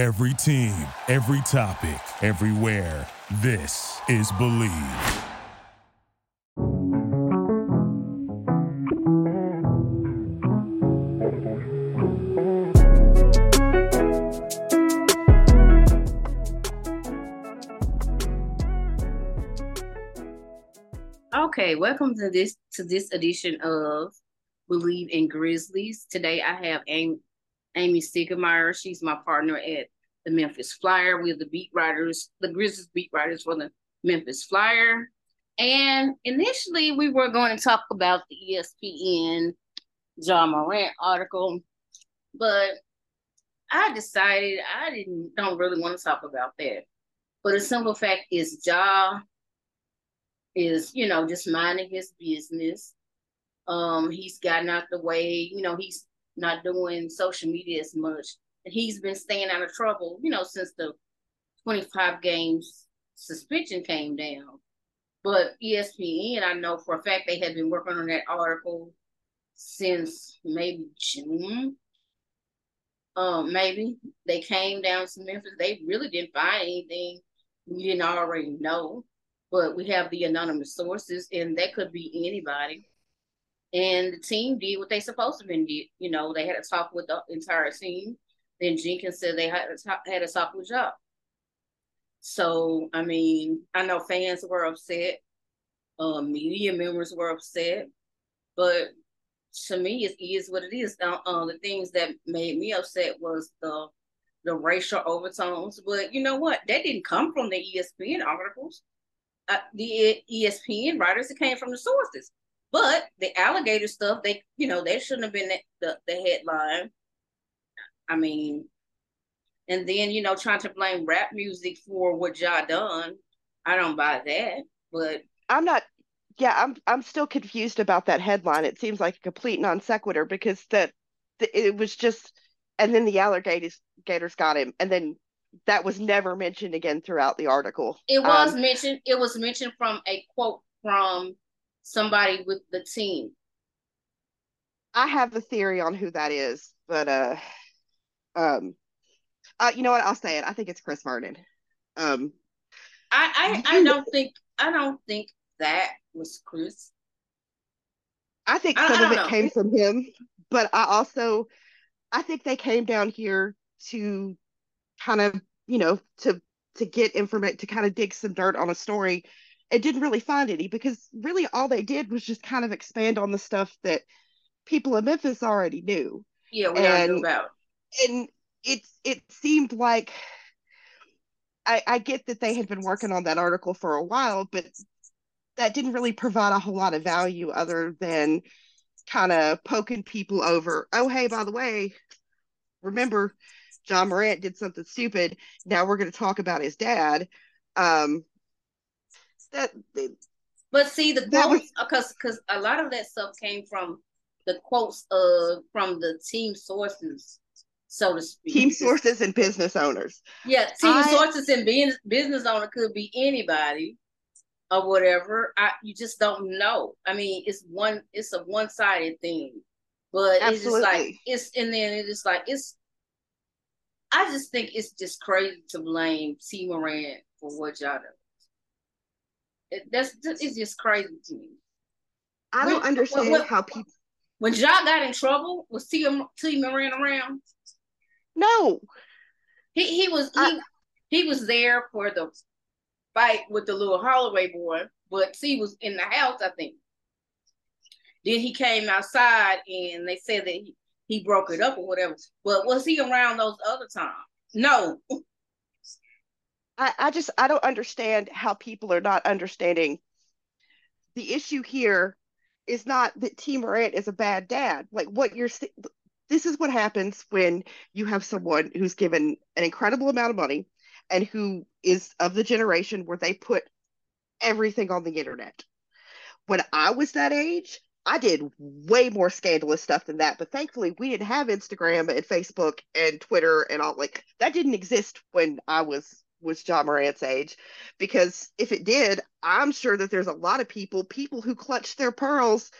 Every team, every topic, everywhere. This is Bleav. Okay, welcome to this to this edition of Bleav in Grizzlies. Today I have Aimee Stiegemeyer. She's my partner at the Memphis Flyer. We're the beat writers, the Grizzlies beat writers for the Memphis Flyer. And initially we were going to talk about the ESPN Ja Morant article, but I decided I didn't don't really want to talk about that. But the simple fact is Ja is, you know, just minding his business. Um, he's gotten out the way, you know, he's not doing social media as much. And he's been staying out of trouble, you know, since the 25 games suspension came down. But ESPN, I know for a fact they had been working on that article since maybe June. Um, maybe they came down to Memphis. They really didn't find anything we didn't already know but we have the anonymous sources, and that could be anybody. And the team did what they supposed to been did. You know, they had a talk with the entire team. Then Jenkins said they had a talk, had a talk with Ja. So I mean, I know fans were upset, uh, media members were upset, but to me, it is what it is. Uh, uh, the things that made me upset was the the racial overtones. But you know what? That didn't come from the ESPN articles uh, the ESPN writers. It came from the sources. But the alligator stuff, they you know they shouldn't have been the, the, the headline. I mean, and then you know trying to blame rap music for what Ja done. I don't buy that. But I'm not. Yeah, I'm. I'm still confused about that headline. It seems like a complete non sequitur because that it was just, and then the alligators gators got him, and then that was never mentioned again throughout the article. It was um, mentioned. It was mentioned from a quote from somebody with the team. I have a theory on who that is, but uh, um, uh, you know what? I'll say it. I think it's Chris Vernon. Um, I I, I don't think I don't think that was Chris. I think some I, I of it know. came from him, but I also I think they came down here to kind of you know to to get information to kind of dig some dirt on a story it didn't really find any because really all they did was just kind of expand on the stuff that people in memphis already knew yeah we and, knew about and it it seemed like I, I get that they had been working on that article for a while but that didn't really provide a whole lot of value other than kind of poking people over oh hey by the way remember Ja Morant did something stupid. Now we're going to talk about his dad. Um, that, but see the quotes because because a lot of that stuff came from the quotes uh from the team sources, so to speak. Team sources and business owners. Yeah, team I, sources and being business owner could be anybody or whatever. I you just don't know. I mean, it's one it's a one sided thing. But absolutely. it's just like it's and then it's just like it's I just think it's just crazy to blame T Morant for what y'all do. That's it's just crazy to me. I don't when, understand when, how people. When Ja got in trouble, was T T Morant around? No. He he was I, he he was there for the fight with the little Holloway boy, but T was in the house, I think. Then he came outside and they said that he, he broke it up or whatever. But was he around those other times? No. I, I just I don't understand how people are not understanding the issue here is not that T Morant is a bad dad. Like what you're this is what happens when you have someone who's given an incredible amount of money and who is of the generation where they put everything on the internet. When I was that age, I did way more scandalous stuff than that, but thankfully we didn't have Instagram and Facebook and Twitter and all like that didn't exist when I was was Ja Morant's age. Because if it did, I'm sure that there's a lot of people, people who clutch their pearls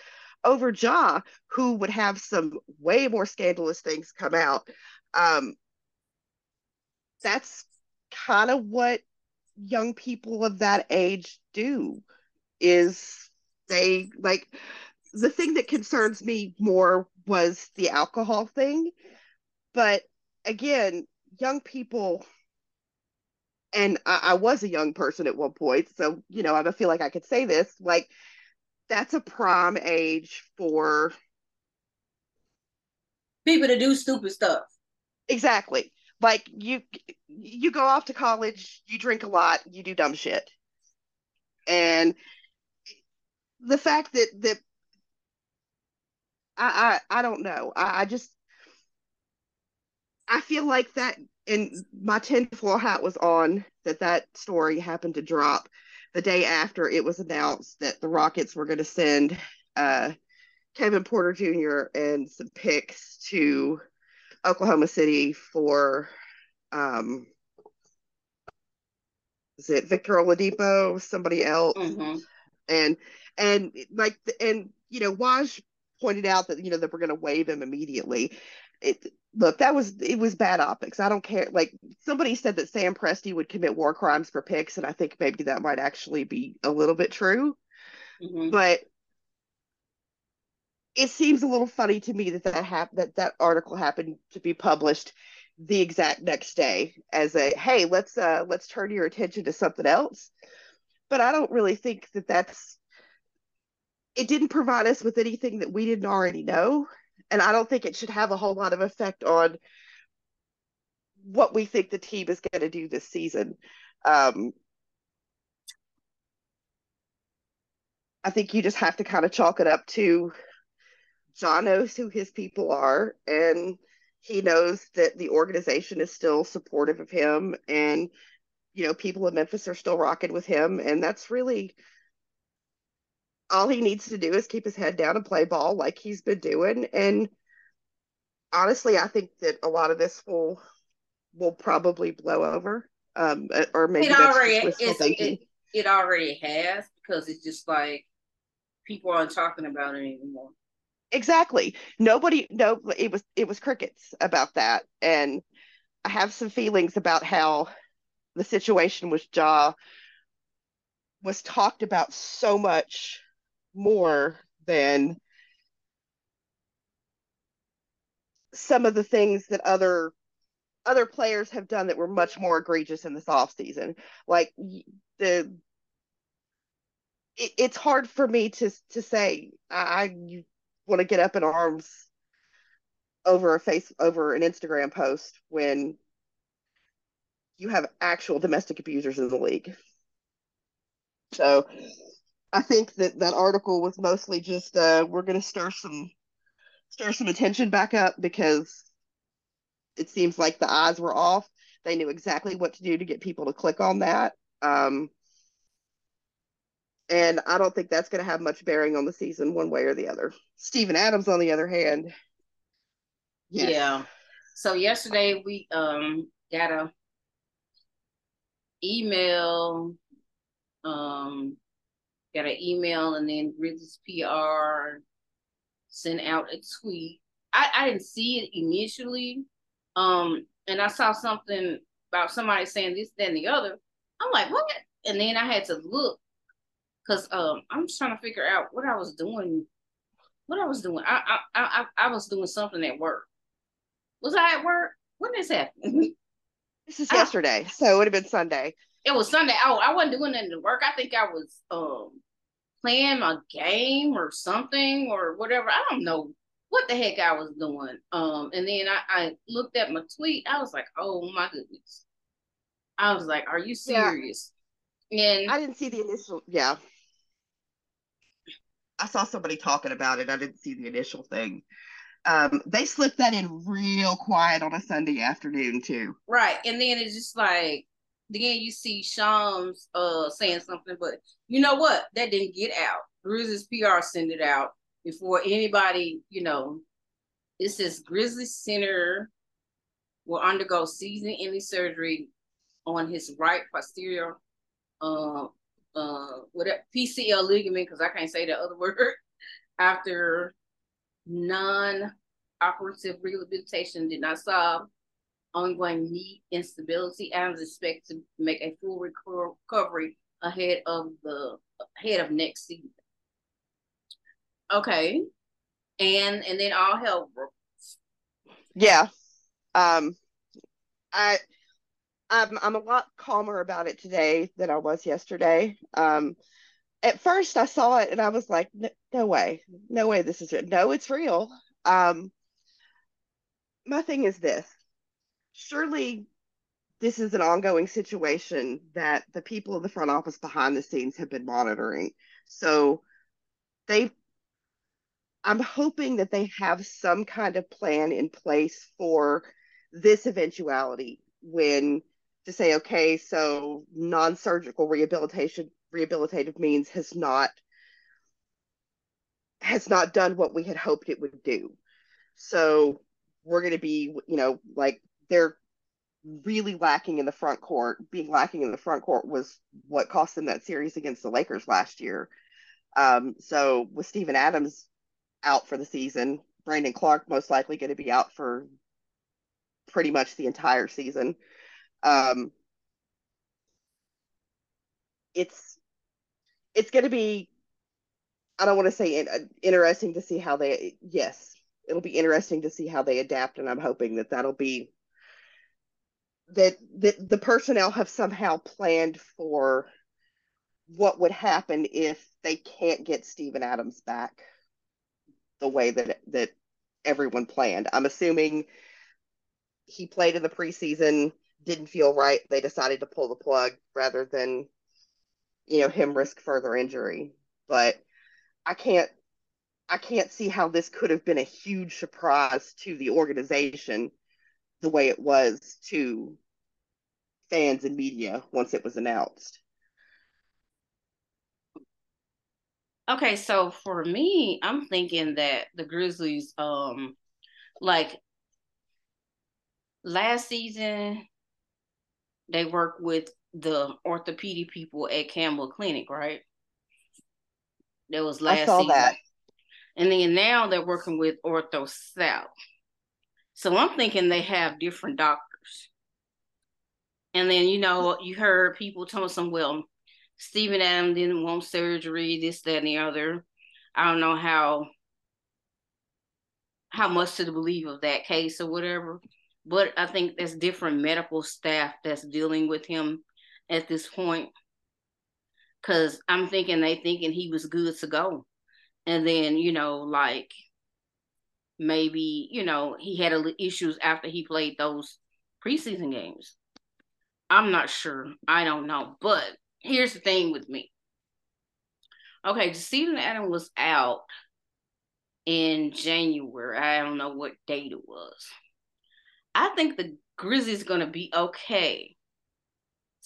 over Ja, who would have some way more scandalous things come out. Um, that's kind of what young people of that age do is they like the thing that concerns me more was the alcohol thing but again young people and I, I, was a young person at one point so you know i feel like i could say this like that's a prime age for people to do stupid stuff. Exactly. Like you you go off to college you drink a lot you do dumb shit. And the fact that that I I, I don't know. I, I just I feel like that and my tinfoil hat was on that that story happened to drop the day after it was announced that the Rockets were going to send uh, Kevin Porter Jr. and some picks to Oklahoma City for um is it Victor Oladipo, somebody else, mm-hmm. and and like and you know Woj pointed out that you know that we're going to waive him immediately. It, look, that was it was bad optics. I don't care. Like somebody said that Sam Presti would commit war crimes for picks, and I think maybe that might actually be a little bit true. Mm-hmm. But it seems a little funny to me that that hap- that that article happened to be published the exact next day as a hey let's uh let's turn your attention to something else but i don't really think that that's it didn't provide us with anything that we didn't already know and i don't think it should have a whole lot of effect on what we think the team is going to do this season. Um, i think you just have to kind of chalk it up to ja knows who his people are and he knows that the organization is still supportive of him and you know people in memphis are still rocking with him and that's really all he needs to do is keep his head down and play ball like he's been doing. And honestly, I think that a lot of this will will probably blow over. Um, or maybe it already it, it already has because it's just like people aren't talking about it anymore. Exactly. Nobody no it was it was crickets about that. And I have some feelings about how the situation with Ja was talked about so much more than some of the things that other other players have done that were much more egregious in this off season. Like the it, it's hard for me to to say I, I want to get up in arms over a face over an Instagram post when you have actual domestic abusers in the league. So I think that that article was mostly just uh, we're going to stir some stir some attention back up because it seems like the eyes were off. They knew exactly what to do to get people to click on that. Um, and I don't think that's going to have much bearing on the season one way or the other. Steven Adams, on the other hand, yes. yeah. So yesterday we um got a email um got an email, and then Grizzlies PR sent out a tweet. I, I didn't see it initially. Um, and I saw something about somebody saying this, then the other. I'm like, what? And then I had to look because um I'm just trying to figure out what I was doing. What I was doing. I I I, I was doing something at work. Was I at work? When this happened? This is yesterday, I, so it would have been Sunday. It was Sunday. Oh, I wasn't doing anything to work. I think I was um playing a game or something or whatever. I don't know what the heck I was doing. Um, and then I, I looked at my tweet. I was like, oh my goodness. I was like, are you serious? Yeah. And I didn't see the initial. Yeah. I saw somebody talking about it. I didn't see the initial thing. Um, they slipped that in real quiet on a Sunday afternoon too. Right, and then it's just like then you see Shams uh saying something, but you know what? That didn't get out. Grizzlies PR sent it out before anybody, you know. It says Grizzly Center will undergo season-ending surgery on his right posterior uh uh whatever PCL ligament because I can't say the other word after non-operative rehabilitation did not solve ongoing knee instability. Adams expects to make a full recovery ahead of the ahead of next season. Okay, and and then all hell Yeah, um, I I'm I'm a lot calmer about it today than I was yesterday. Um, at first I saw it and I was like, no, no way, no way, this is it. No, it's real. Um, my thing is this: surely this is an ongoing situation that the people in the front office behind the scenes have been monitoring. So they I'm hoping that they have some kind of plan in place for this eventuality when to say, okay, so non-surgical rehabilitation rehabilitative means has not has not done what we had hoped it would do. So we're going to be, you know, like they're really lacking in the front court. Being lacking in the front court was what cost them that series against the Lakers last year. Um, so with Steven Adams out for the season, Brandon Clarke most likely going to be out for pretty much the entire season. Um, it's it's going to be I don't want to say in, uh, interesting to see how they yes it'll be interesting to see how they adapt and I'm hoping that that'll be that the personnel have somehow planned for what would happen if they can't get Steven Adams back the way that that everyone planned. I'm assuming he played in the preseason, didn't feel right. They decided to pull the plug rather than, you know, him risk further injury. But I can't I can't see how this could have been a huge surprise to the organization the way it was to fans and media once it was announced. Okay, so for me, I'm thinking that the Grizzlies, um, like last season, they worked with the orthopedic people at Campbell Clinic, right? That was last I saw season. that. And then now they're working with Ortho South. So I'm thinking they have different doctors. And then, you know, you heard people telling some, well, Steven Adams didn't want surgery, this, that, and the other. I don't know how how much to believe of that case or whatever. But I think there's different medical staff that's dealing with him at this point. Cause I'm thinking they thinking he was good to go. And then, you know, like maybe, you know, he had a, issues after he played those preseason games. I'm not sure. I don't know. But here's the thing with me. Okay, Steven Adam was out in January. I don't know what date it was. I think the Grizzlies to be okay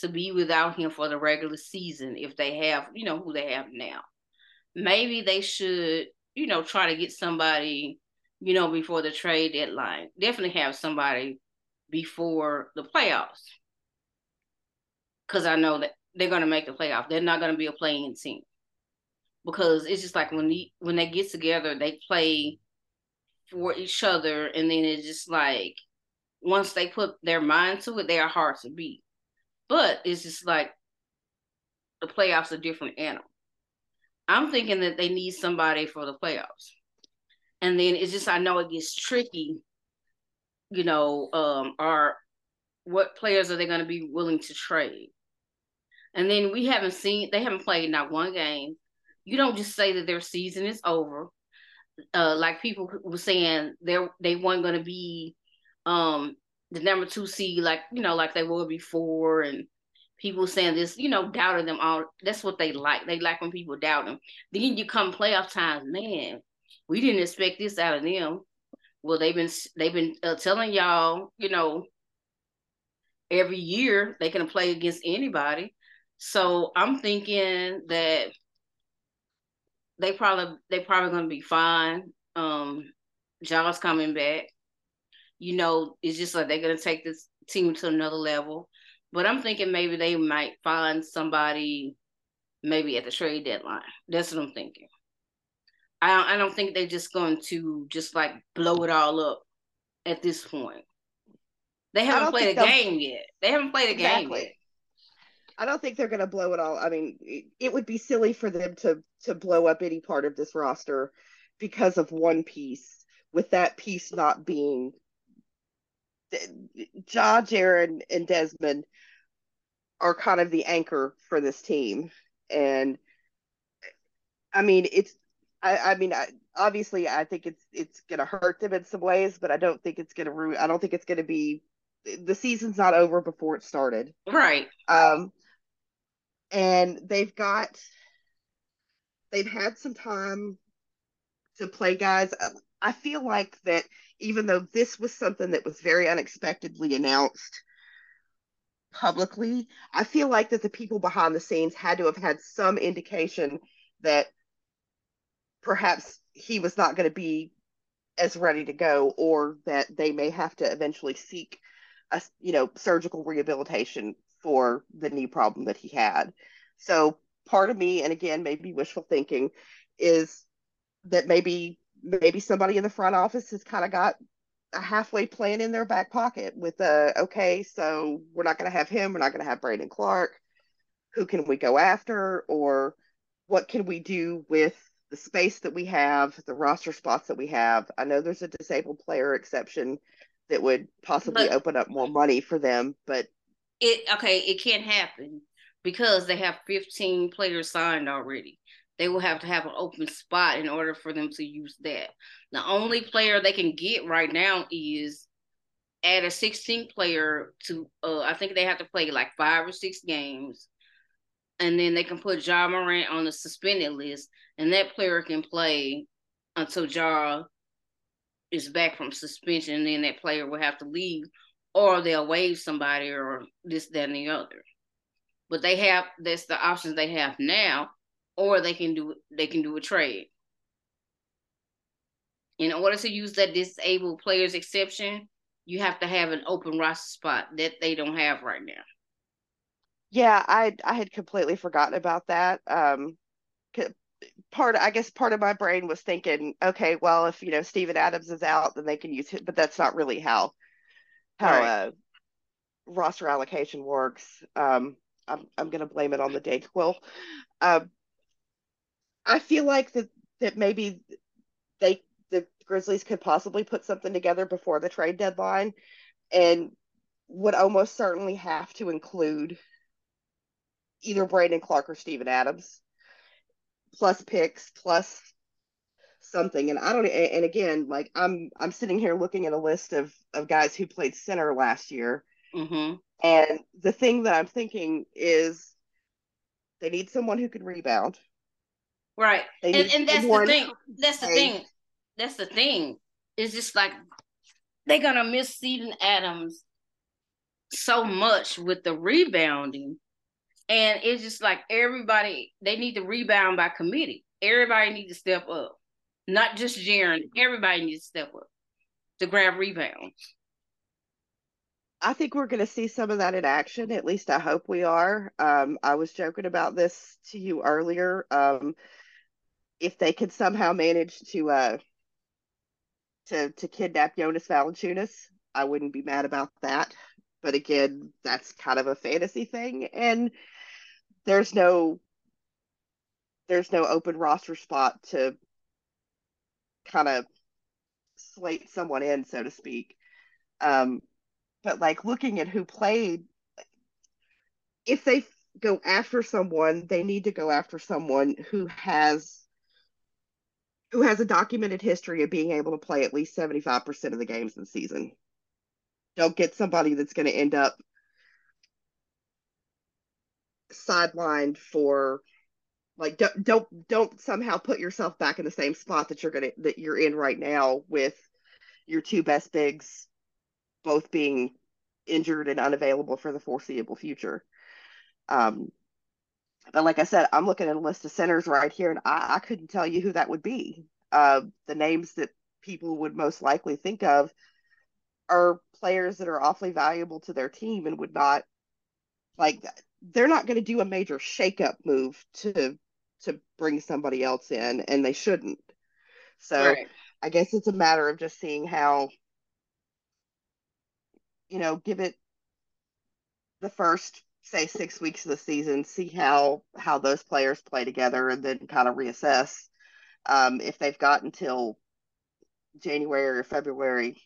to be without him for the regular season if they have, you know, who they have now. Maybe they should, you know, try to get somebody, you know, before the trade deadline. Definitely have somebody before the playoffs. Because I know that they're going to make the playoff. They're not going to be a playing team because it's just like when when they get together, they play for each other, and then it's just like once they put their mind to it, they are hard to beat. But it's just like the playoffs are different animal. I'm thinking that they need somebody for the playoffs. And then it's just I know it gets tricky, you know, um, are what players are they going to be willing to trade? And then we haven't seen they haven't played not one game. You don't just say that their season is over. Uh, like people were saying, they they weren't going to be um the number two seed, like you know, like they were before, and people saying this, you know, doubting them all. That's what they like. They like when people doubt them. Then you come playoff times, man. We didn't expect this out of them. Well, they've been they've been uh, telling y'all, you know, every year they can play against anybody. So I'm thinking that they probably they probably gonna be fine. Um, Ja's coming back you know, it's just like they're gonna take this team to another level. But I'm thinking maybe they might find somebody maybe at the trade deadline. That's what I'm thinking. I don't, I don't think they're just going to just like blow it all up at this point. They haven't played a game yet. They haven't played a exactly. game yet. I don't think they're going to blow it all. I mean, it would be silly for them to to blow up any part of this roster because of one piece. With that piece not being Ja, Jaren, and Desmond are kind of the anchor for this team, and I mean, it's. I, I mean, I, obviously, I think it's it's going to hurt them in some ways, but I don't think it's going to ruin. I don't think it's going to be. The season's not over before it started. Right. Um, and they've got they've had some time to play guys i feel like that even though this was something that was very unexpectedly announced publicly i feel like that the people behind the scenes had to have had some indication that perhaps he was not going to be as ready to go or that they may have to eventually seek a you know surgical rehabilitation for the knee problem that he had. So part of me, and again, maybe wishful thinking, is that maybe maybe somebody in the front office has kind of got a halfway plan in their back pocket with a okay, so we're not going to have him, we're not going to have Brandon Clarke Who can we go after, or what can we do with the space that we have, the roster spots that we have? I know there's a disabled player exception that would possibly but, open up more money for them, but it okay, it can't happen because they have 15 players signed already. They will have to have an open spot in order for them to use that. The only player they can get right now is add a 16 player to uh, I think they have to play like five or six games. And then they can put Ja Morant on the suspended list, and that player can play until Ja is back from suspension, and then that player will have to leave or they'll waive somebody or this, that, and the other. But they have that's the options they have now, or they can do they can do a trade. In order to use that disabled players exception, you have to have an open roster spot that they don't have right now. Yeah, I I had completely forgotten about that. Um, part I guess part of my brain was thinking, okay, well, if you know Steven Adams is out, then they can use it, but that's not really how how right. uh, roster allocation works. Um, I'm I'm going to blame it on the Dayquil. Uh, I feel like that that maybe they the Grizzlies could possibly put something together before the trade deadline, and would almost certainly have to include either Brandon Clarke or Steven Adams, plus picks, plus something. And i don't and again like i'm i'm sitting here looking at a list of of guys who played center last year. Mm-hmm. and the thing that i'm thinking is they need someone who can rebound. Right. And, and that's the thing. that's the thing. That's the thing. It's just like they're gonna miss Steven Adams so much with the rebounding and it's just like everybody they need to rebound by committee everybody need to step up not just Jaren. Everybody needs to step up to grab rebounds. I think we're going to see some of that in action. At least I hope we are. Um, I was joking about this to you earlier. Um, if they could somehow manage to uh, to to kidnap Jonas Valanciunas, I wouldn't be mad about that. But again, that's kind of a fantasy thing, and there's no there's no open roster spot to kind of slate someone in, so to speak. Um, but like looking at who played, if they go after someone, they need to go after someone who has who has a documented history of being able to play at least 75% of the games in the season. Don't get somebody that's going to end up sidelined for like don't don't don't somehow put yourself back in the same spot that you're gonna that you're in right now with your two best bigs both being injured and unavailable for the foreseeable future. Um, but like I said, I'm looking at a list of centers right here, and I, I couldn't tell you who that would be. Uh, the names that people would most likely think of are players that are awfully valuable to their team and would not like they're not going to do a major shakeup move to to bring somebody else in and they shouldn't so right. i guess it's a matter of just seeing how you know, give it the first say six weeks of the season, see how how those players play together, and then kind of reassess um, if they've got until January or February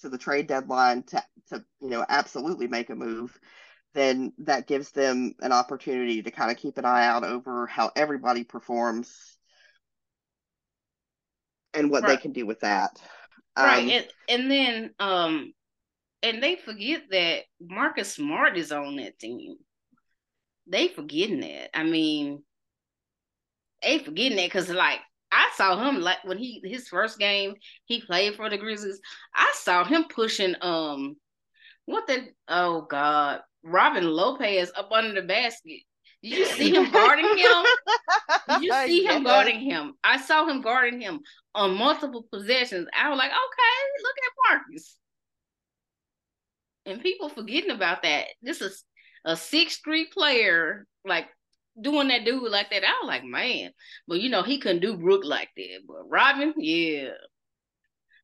to the trade deadline to to you know absolutely make a move. Then that gives them an opportunity to kind of keep an eye out over how everybody performs and what right. they can do with that. Right, um, and and then um and they forget that Marcus Smart is on that team. They forgetting that. I mean, they forgetting that because like I saw him like when he his first game he played for the Grizzlies. I saw him pushing um what the oh god Robin Lopez up under the basket. Did you see him guarding him? Did you see him guarding him? I saw him guarding him on multiple possessions. I was like, okay, look at Marcus and people forgetting about that. This is a six three player, like doing that dude like that. I was like, man, but you know he couldn't do Brook like that. But Robin, yeah.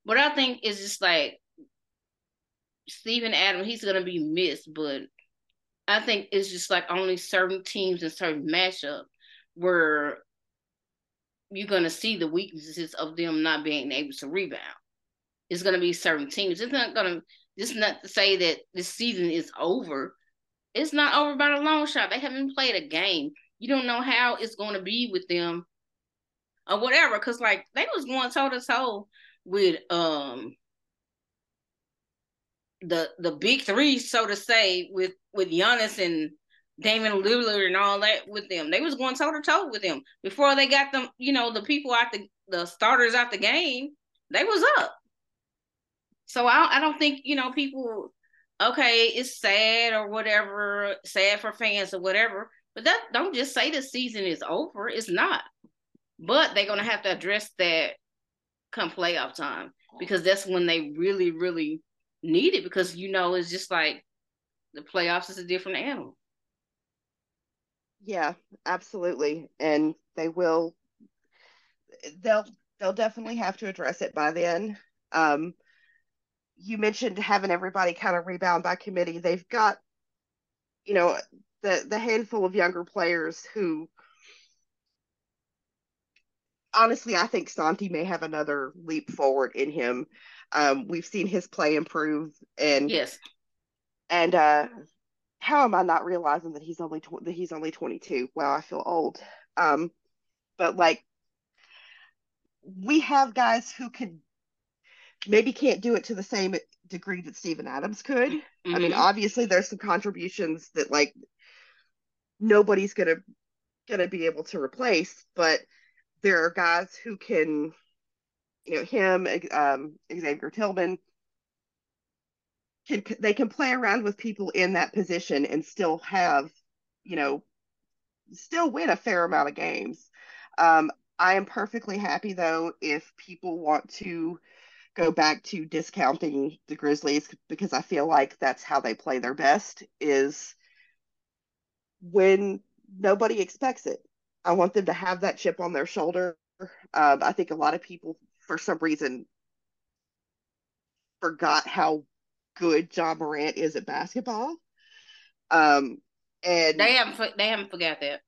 But I think it's just like Steven Adams. He's gonna be missed, but I think it's just like only certain teams and certain matchup where you're gonna see the weaknesses of them not being able to rebound. It's gonna be certain teams. It's not gonna this not to say that this season is over. It's not over by a long shot. They haven't played a game. You don't know how it's to be with them or whatever. Cause like they was going toe to toe with um the the big three, so to say, with with Giannis and Damian Lillard and all that with them. They was going toe to toe with them before they got them. You know, the people out the the starters out the game. They was up. So I, I don't think, you know, people, okay, it's sad or whatever, sad for fans or whatever, but that don't just say the season is over. It's not. But they're gonna have to address that come playoff time because that's when they really, really need it because you know it's just like the playoffs is a different animal. Yeah, absolutely. And they will they'll they'll definitely have to address it by then. Um you mentioned having everybody kind of rebound by committee. They've got, you know, the the handful of younger players who honestly I think Santi may have another leap forward in him. Um, we've seen his play improve and yes. And uh how am I not realizing that he's only tw- that he's only 22? Wow, I feel old. Um but like we have guys who can maybe can't do it to the same degree that Steven Adams could. Mm-hmm. I mean, mm-hmm. obviously there's some contributions that like nobody's gonna gonna be able to replace, but there are guys who can, you know, him, um, Xavier Tillman, can they can play around with people in that position and still have, you know, still win a fair amount of games. Um, I am perfectly happy though if people want to go back to discounting the Grizzlies because I feel like that's how they play their best is when nobody expects it. I want them to have that chip on their shoulder. Um, I think a lot of people, for some reason, forgot how good Ja Morant is at basketball. Um, and they haven't they haven't forgot that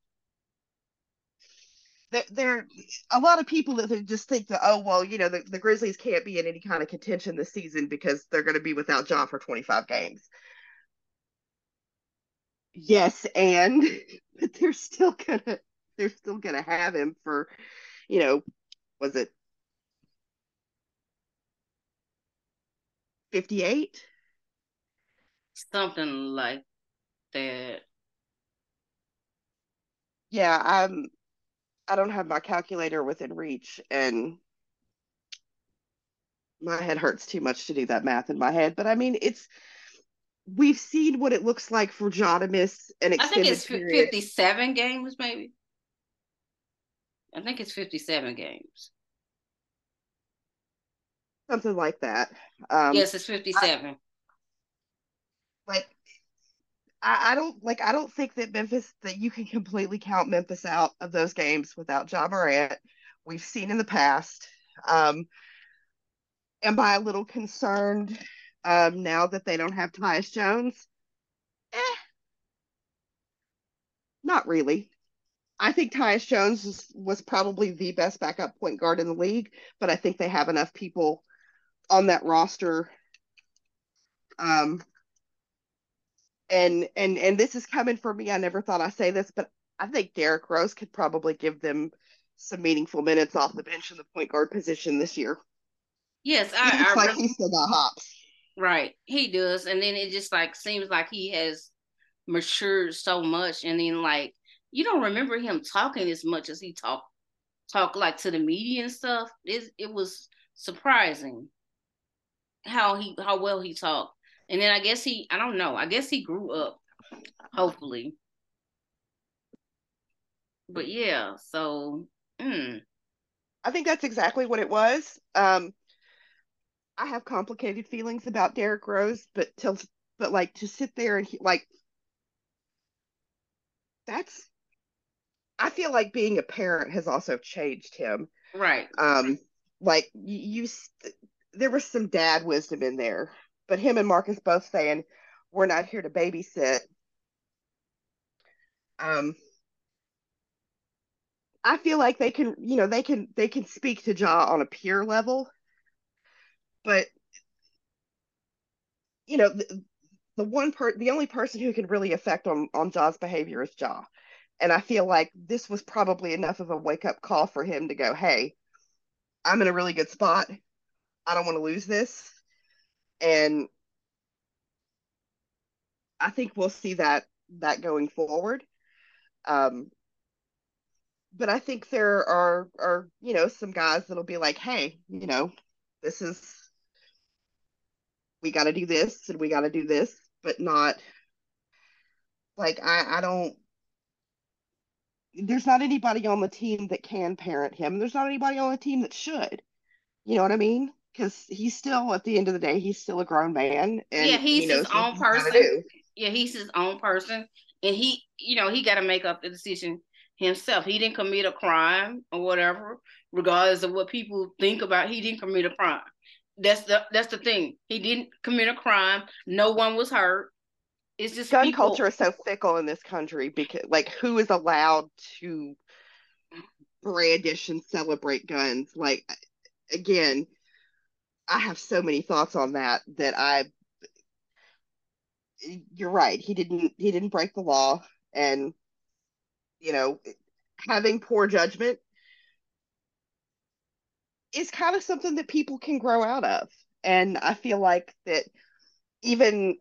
there, there a lot of people that just think that oh well you know the, the Grizzlies can't be in any kind of contention this season because they're going to be without Ja for 25 games. Yes, and but they're still gonna they're still gonna have him for you know was it 58 something like that yeah i'm I don't have my calculator within reach and my head hurts too much to do that math in my head. But I mean, it's we've seen what it looks like for Ja to miss an extended I think it's period. 57 games, maybe. I think it's 57 games. Something like that. Um, yes, it's 57. I, like I, I, don't like I don't think that Memphis that you can completely count Memphis out of those games without Ja Morant. We've seen in the past. Um, am I a little concerned um, now that they don't have Tyus Jones? Eh, not really. I think Tyus Jones was, was probably the best backup point guard in the league, but I think they have enough people on that roster. Um, and and and this is coming from me. I never thought I'd say this, but I think Derrick Rose could probably give them some meaningful minutes off the bench in the point guard position this year. Yes, I, looks I like he still got hops. right. He does, and then it just like seems like he has matured so much, and then like you don't remember him talking as much as he talked talk like to the media and stuff. It it was surprising how he how well he talked. And then I guess he I don't know. I guess he grew up, hopefully. But yeah, so mm, I think that's exactly what it was. Um, I have complicated feelings about Derrick Rose, but till but like to sit there and he, like that's I feel like being a parent has also changed him. right. Um, like you, you there was some dad wisdom in there, but him and Marcus both saying we're not here to babysit. Um, I feel like they can, you know, they can they can speak to Ja on a peer level, but you know, the, the one per the only person who can really affect on on Ja's behavior is Ja. And I feel like this was probably enough of a wake up call for him to go, hey, I'm in a really good spot. I don't want to lose this. And I think we'll see that that going forward. Um, but I think there are are you know some guys that'll be like, hey, you know, this is we got to do this and we got to do this, but not like I I don't. There's not anybody on the team that can parent him. There's not anybody on the team that should. You know what I mean? Because he's still, at the end of the day, he's still a grown man, and yeah, he's he his own person. Yeah, he's his own person, and he, you know, he got to make up the decision himself. He didn't commit a crime or whatever, regardless of what people think about. He didn't commit a crime. That's the that's the thing. He didn't commit a crime. No one was hurt. It's just gun people, culture is so fickle in this country because like who is allowed to brandish and celebrate guns like again i have so many thoughts on that that i you're right. He didn't he didn't break the law. And you know having poor judgment is kind of something that people can grow out of. And i feel like that even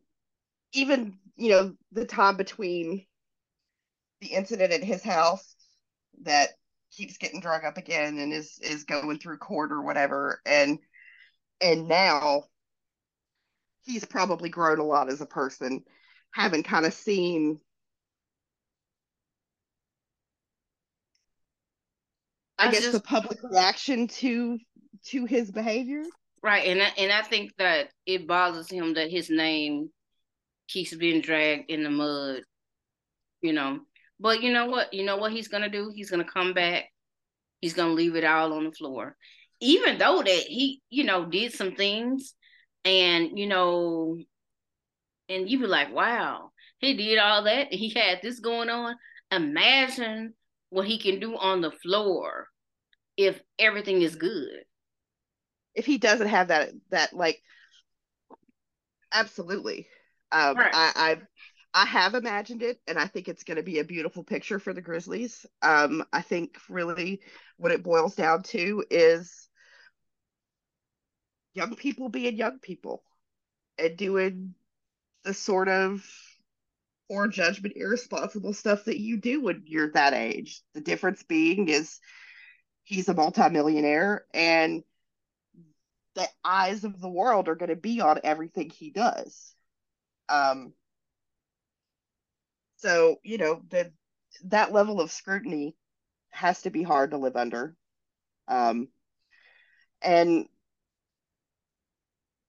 even you know the time between the incident at his house that keeps getting drug up again and is is going through court or whatever and and now he's probably grown a lot as a person having kind of seen i, I guess just- the public reaction to to his behavior right, and I, and I think that it bothers him that his name keeps being dragged in the mud. You know, but you know what? You know what he's gonna do? He's gonna come back. He's gonna leave it all on the floor, even though that he, you know, did some things, and you know, and you be like, wow, he did all that. He had this going on. Imagine what he can do on the floor if everything is good. if he doesn't have that that like absolutely um Right. I, I i have imagined it and i think it's going to be a beautiful picture for the grizzlies um i think really what it boils down to is young people being young people and doing the sort of poor judgment irresponsible stuff that you do when you're that age the difference being is he's a multimillionaire and the eyes of the world are going to be on everything he does. Um, so you know that that level of scrutiny has to be hard to live under. Um, and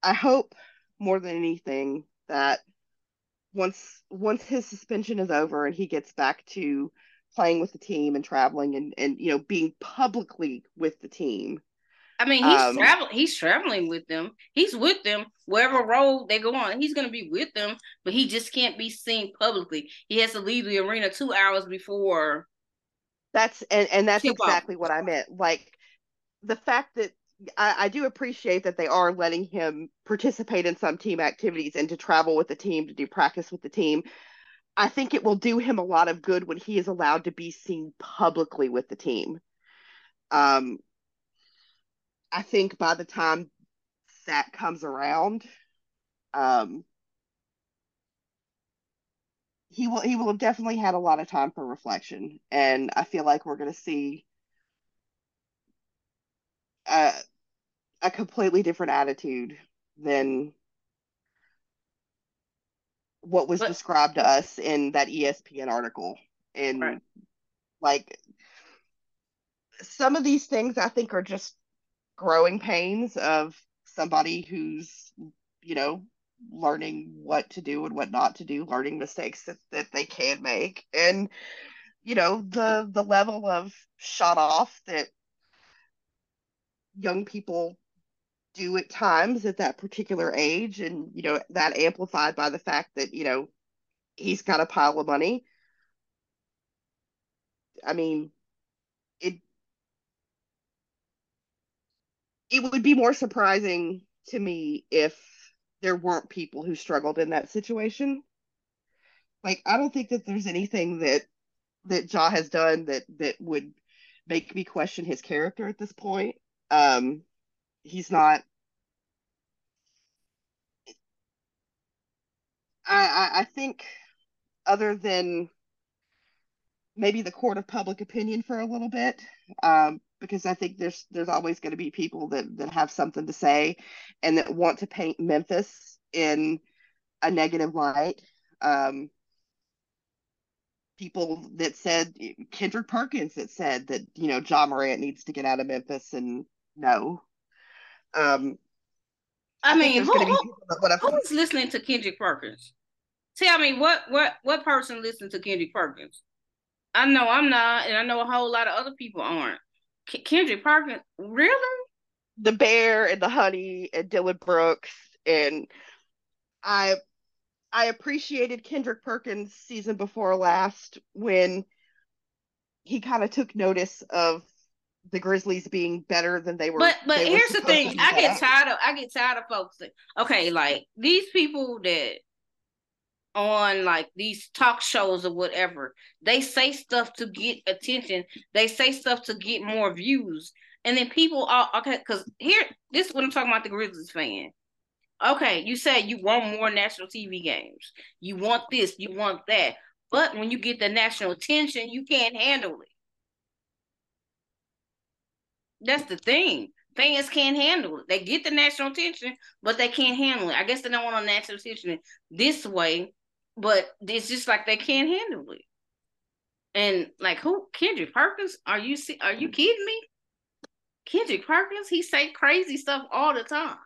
I hope more than anything that once once his suspension is over and he gets back to playing with the team and traveling and and you know being publicly with the team I mean, he's um, traveling. He's traveling with them. He's with them wherever road they go on. He's going to be with them, but he just can't be seen publicly. He has to leave the arena two hours before. That's and and that's exactly what I meant. Like the fact that I, I, do appreciate that they are letting him participate in some team activities and to travel with the team to do practice with the team. I think it will do him a lot of good when he is allowed to be seen publicly with the team. Um, I think by the time that comes around, um, he will he will have definitely had a lot of time for reflection, and I feel like we're going to see a, a completely different attitude than what was but, described to us in that ESPN article. And right. like some of these things I think are just growing pains of somebody who's, you know, learning what to do and what not to do, learning mistakes that, that they can make. And, you know, the the level of shut off that young people do at times at that particular age and you know that amplified by the fact that you know he's got a pile of money. I mean it it would be more surprising to me if there weren't people who struggled in that situation. Like i don't think that there's anything that that Ja has done that that would make me question his character at this point um he's not I, I, I think other than maybe the court of public opinion for a little bit um, because I think there's there's always going to be people that that have something to say and that want to paint Memphis in a negative light. Um, people that said Kendrick Perkins that said that you know Ja Morant needs to get out of Memphis and no. Um, I, I mean, who, who, who's listening to Kendrick Perkins? Tell me what what what person listens to Kendrick Perkins? I know I'm not, and I know a whole lot of other people aren't. K- Kendrick Perkins, really? The Bear and the Honey and Dillon Brooks and I I appreciated Kendrick Perkins season before last when he kind of took notice of the Grizzlies being better than they were. But but here's the thing, I get tired of I get tired of folks. That, okay, like these people that on like these talk shows or whatever, they say stuff to get attention. They say stuff to get more views, and then people are okay. Because here, this is what I'm talking about. The Grizzlies fan. Okay, you say you want more national TV games. You want this. You want that. But when you get the national attention, you can't handle it. That's the thing. Fans can't handle it. They get the national attention, but they can't handle it. I guess they don't want a national attention this way, but it's just like they can't handle it. And like who Kendrick Perkins? Are you are you kidding me? Kendrick Perkins, he say crazy stuff all the time.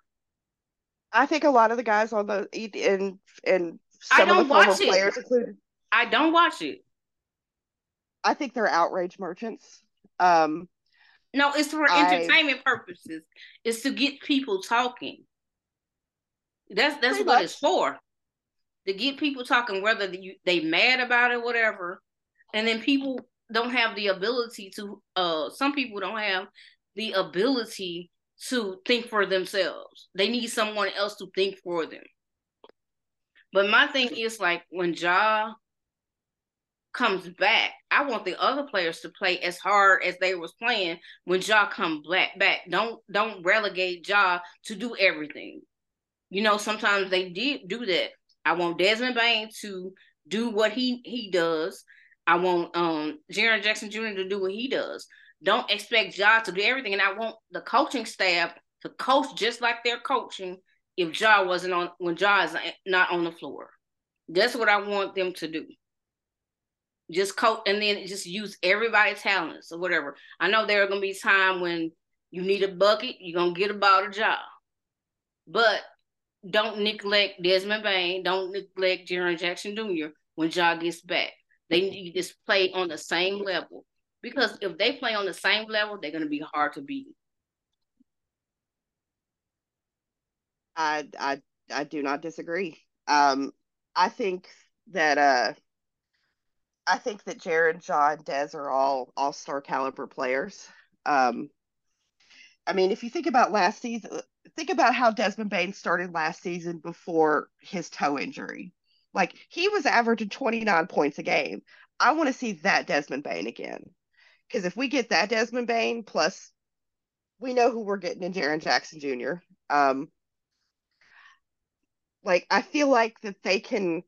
I think a lot of the guys on the and and some of the former players included. I don't watch it. I think they're outrage merchants. Um, no, it's for entertainment purposes. It's to get people talking. That's that's what much. it's for. To get people talking, whether you, they mad about it, whatever. And then people don't have the ability to. Uh, some people don't have the ability to think for themselves. They need someone else to think for them. But my thing is like when Ja comes back, I want the other players to play as hard as they was playing when Ja come back. Back, don't don't relegate Ja to do everything. You know, sometimes they did do that. I want Desmond Bane to do what he he does. I want um Jaren Jackson Jr. to do what he does. Don't expect Ja to do everything, and I want the coaching staff to coach just like they're coaching if Ja wasn't on when Ja is not on the floor. That's what I want them to do just coach and then just use everybody's talents or whatever. I know there are gonna be time when you need a bucket, you're gonna get about a job. But don't neglect Desmond Bane, don't neglect Jaren Jackson Jr. when Ja gets back. They need to play on the same level. Because if they play on the same level, they're gonna be hard to beat. I I I do not disagree. Um, I think that uh, I think that Jaren, John, Dez are all all star caliber players. Um, I mean, if you think about last season, think about how Desmond Bane started last season before his toe injury. Like he was averaging 29 points a game. I want to see that Desmond Bane again. Because if we get that Desmond Bane, plus we know who we're getting in Jaren Jackson Jr. Um, like I feel like that they can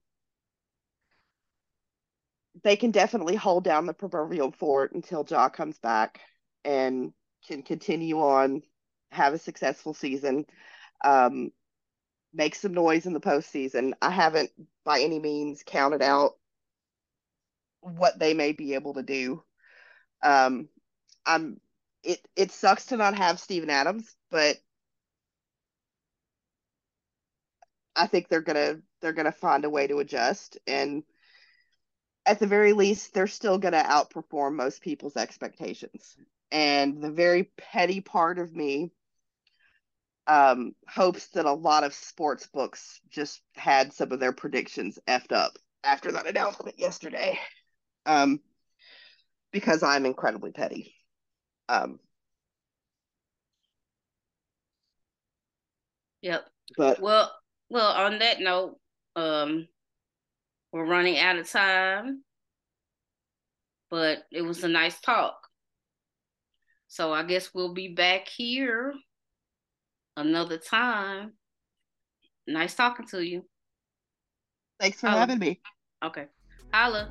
they can definitely hold down the proverbial fort until Ja comes back and can continue on, have a successful season, um, make some noise in the postseason. I haven't by any means counted out what they may be able to do. Um, I'm it it sucks to not have Steven Adams, but I think they're gonna they're gonna find a way to adjust and at the very least they're still gonna outperform most people's expectations. And the very petty part of me um, hopes that a lot of sports books just had some of their predictions effed up after that announcement yesterday. Um, because I'm incredibly petty. Um, yep. But well, well, on that note, um, we're running out of time, but it was a nice talk. So I guess we'll be back here another time. Nice talking to you. Thanks for having me. Okay. Holla.